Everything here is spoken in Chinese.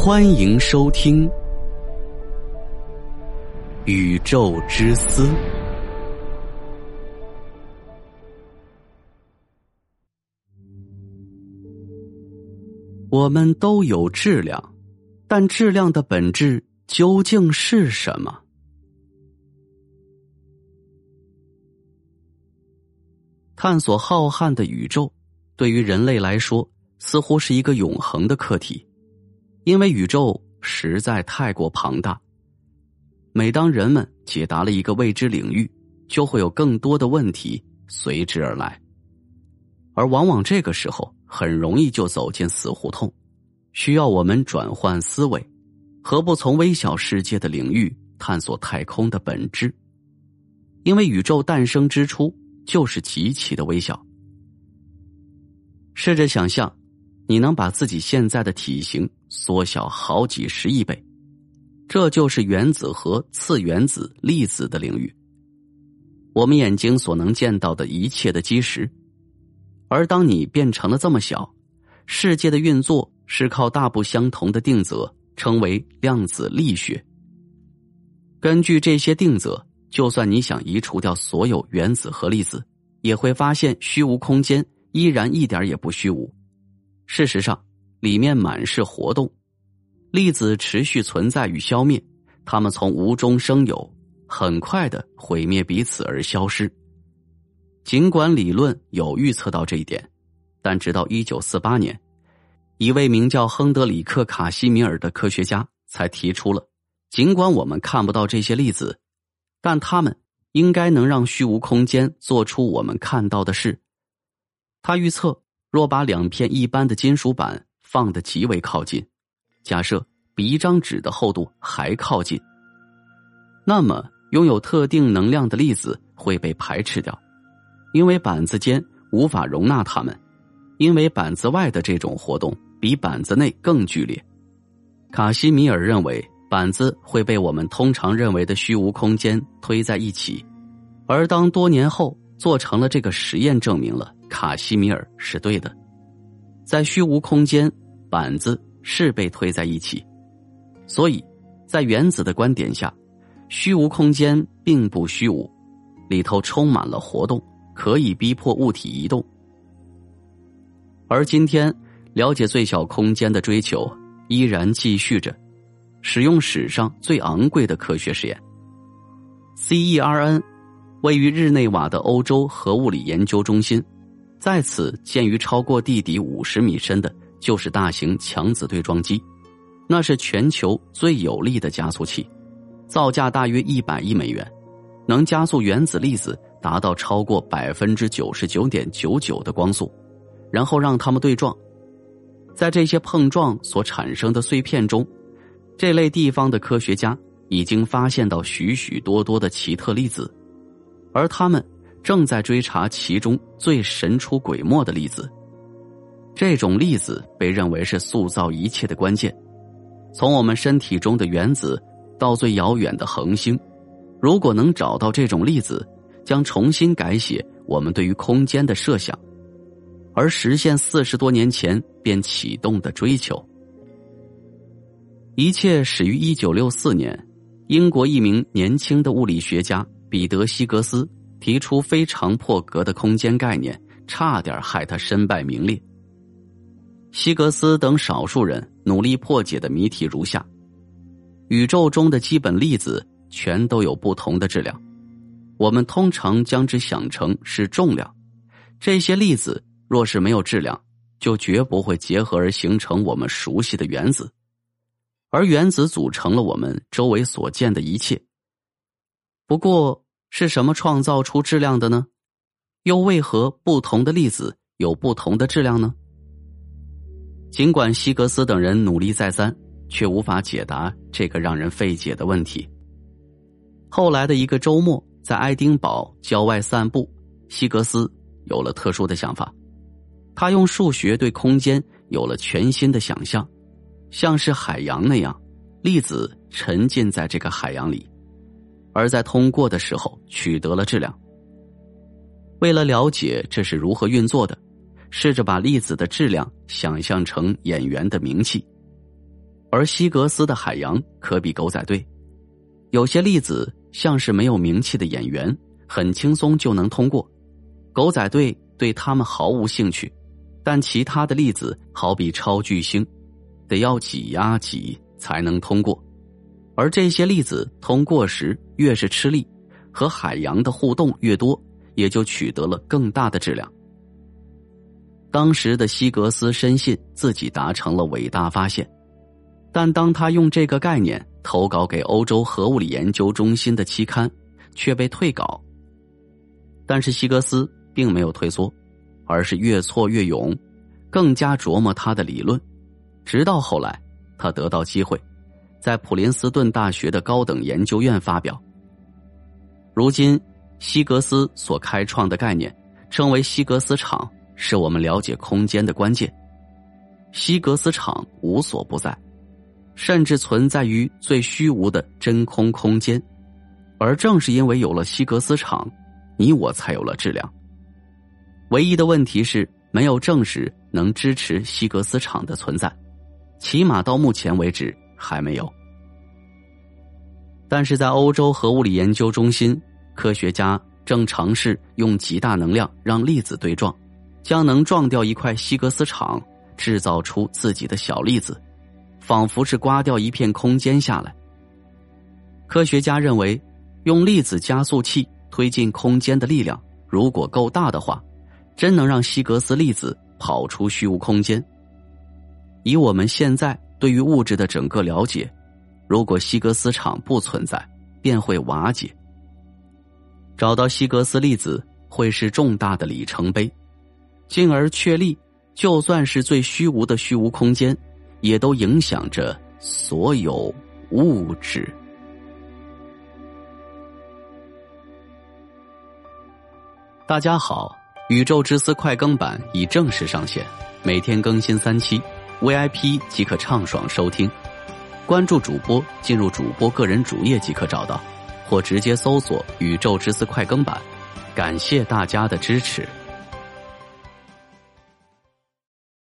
欢迎收听《宇宙之思》。我们都有质量，但质量的本质究竟是什么？探索浩瀚的宇宙，对于人类来说，似乎是一个永恒的课题。因为宇宙实在太过庞大，每当人们解答了一个未知领域，就会有更多的问题随之而来，而往往这个时候很容易就走进死胡同，需要我们转换思维，何不从微小世界的领域探索太空的本质？因为宇宙诞生之初就是极其的微小。试着想象。你能把自己现在的体型缩小好几十亿倍，这就是原子核、次原子、粒子的领域。我们眼睛所能见到的一切的基石，而当你变成了这么小，世界的运作是靠大不相同的定则，称为量子力学。根据这些定则，就算你想移除掉所有原子和粒子，也会发现虚无空间依然一点也不虚无。事实上，里面满是活动，粒子持续存在与消灭，它们从无中生有，很快的毁灭彼此而消失。尽管理论有预测到这一点，但直到一九四八年，一位名叫亨德里克·卡西米尔的科学家才提出了：尽管我们看不到这些粒子，但它们应该能让虚无空间做出我们看到的事。他预测。若把两片一般的金属板放得极为靠近，假设比一张纸的厚度还靠近，那么拥有特定能量的粒子会被排斥掉，因为板子间无法容纳它们，因为板子外的这种活动比板子内更剧烈。卡西米尔认为，板子会被我们通常认为的虚无空间推在一起，而当多年后做成了这个实验，证明了。卡西米尔是对的，在虚无空间，板子是被推在一起，所以，在原子的观点下，虚无空间并不虚无，里头充满了活动，可以逼迫物体移动。而今天，了解最小空间的追求依然继续着，使用史上最昂贵的科学实验 ——CERN，位于日内瓦的欧洲核物理研究中心。在此建于超过地底五十米深的，就是大型强子对撞机，那是全球最有力的加速器，造价大约一百亿美元，能加速原子粒子达到超过百分之九十九点九九的光速，然后让它们对撞，在这些碰撞所产生的碎片中，这类地方的科学家已经发现到许许多多的奇特粒子，而他们。正在追查其中最神出鬼没的粒子，这种粒子被认为是塑造一切的关键。从我们身体中的原子到最遥远的恒星，如果能找到这种粒子，将重新改写我们对于空间的设想，而实现四十多年前便启动的追求。一切始于一九六四年，英国一名年轻的物理学家彼得·希格斯。提出非常破格的空间概念，差点害他身败名裂。希格斯等少数人努力破解的谜题如下：宇宙中的基本粒子全都有不同的质量，我们通常将之想成是重量。这些粒子若是没有质量，就绝不会结合而形成我们熟悉的原子，而原子组成了我们周围所见的一切。不过。是什么创造出质量的呢？又为何不同的粒子有不同的质量呢？尽管希格斯等人努力再三，却无法解答这个让人费解的问题。后来的一个周末，在爱丁堡郊外散步，希格斯有了特殊的想法。他用数学对空间有了全新的想象，像是海洋那样，粒子沉浸在这个海洋里。而在通过的时候取得了质量。为了了解这是如何运作的，试着把粒子的质量想象成演员的名气。而希格斯的海洋可比狗仔队。有些粒子像是没有名气的演员，很轻松就能通过。狗仔队对他们毫无兴趣，但其他的粒子好比超巨星，得要挤呀挤才能通过。而这些粒子通过时越是吃力，和海洋的互动越多，也就取得了更大的质量。当时的希格斯深信自己达成了伟大发现，但当他用这个概念。投稿给欧洲核物理研究中心的期刊，却被退稿。但是希格斯并没有退缩，而是越挫越勇，更加琢磨他的理论。直到后来，他得到机会，在普林斯顿大学的高等研究院发表。如今，希格斯所开创的概念称为希格斯场，是我们了解空间的关键。希格斯场无所不在。甚至存在于最虚无的真空空间，而正是因为有了希格斯场，你我才有了质量。唯一的问题是没有证实能支持希格斯场的存在，起码到目前为止还没有。但是在欧洲核物理研究中心，科学家正尝试用极大能量让粒子对撞，将能撞掉一块希格斯场，制造出自己的小粒子。仿佛是刮掉一片空间下来。科学家认为，用粒子加速器推进空间的力量如果够大的话，真能让希格斯粒子跑出虚无空间。以我们现在对于物质的整个了解，如果希格斯场不存在，便会瓦解。找到希格斯粒子会是重大的里程碑，进而确立，就算是最虚无的虚无空间。也都影响着所有物质。大家好，宇宙之思快更版已正式上线，每天更新三期，VIP 即可畅爽收听。关注主播，进入主播个人主页即可找到，或直接搜索“宇宙之思快更版”。感谢大家的支持。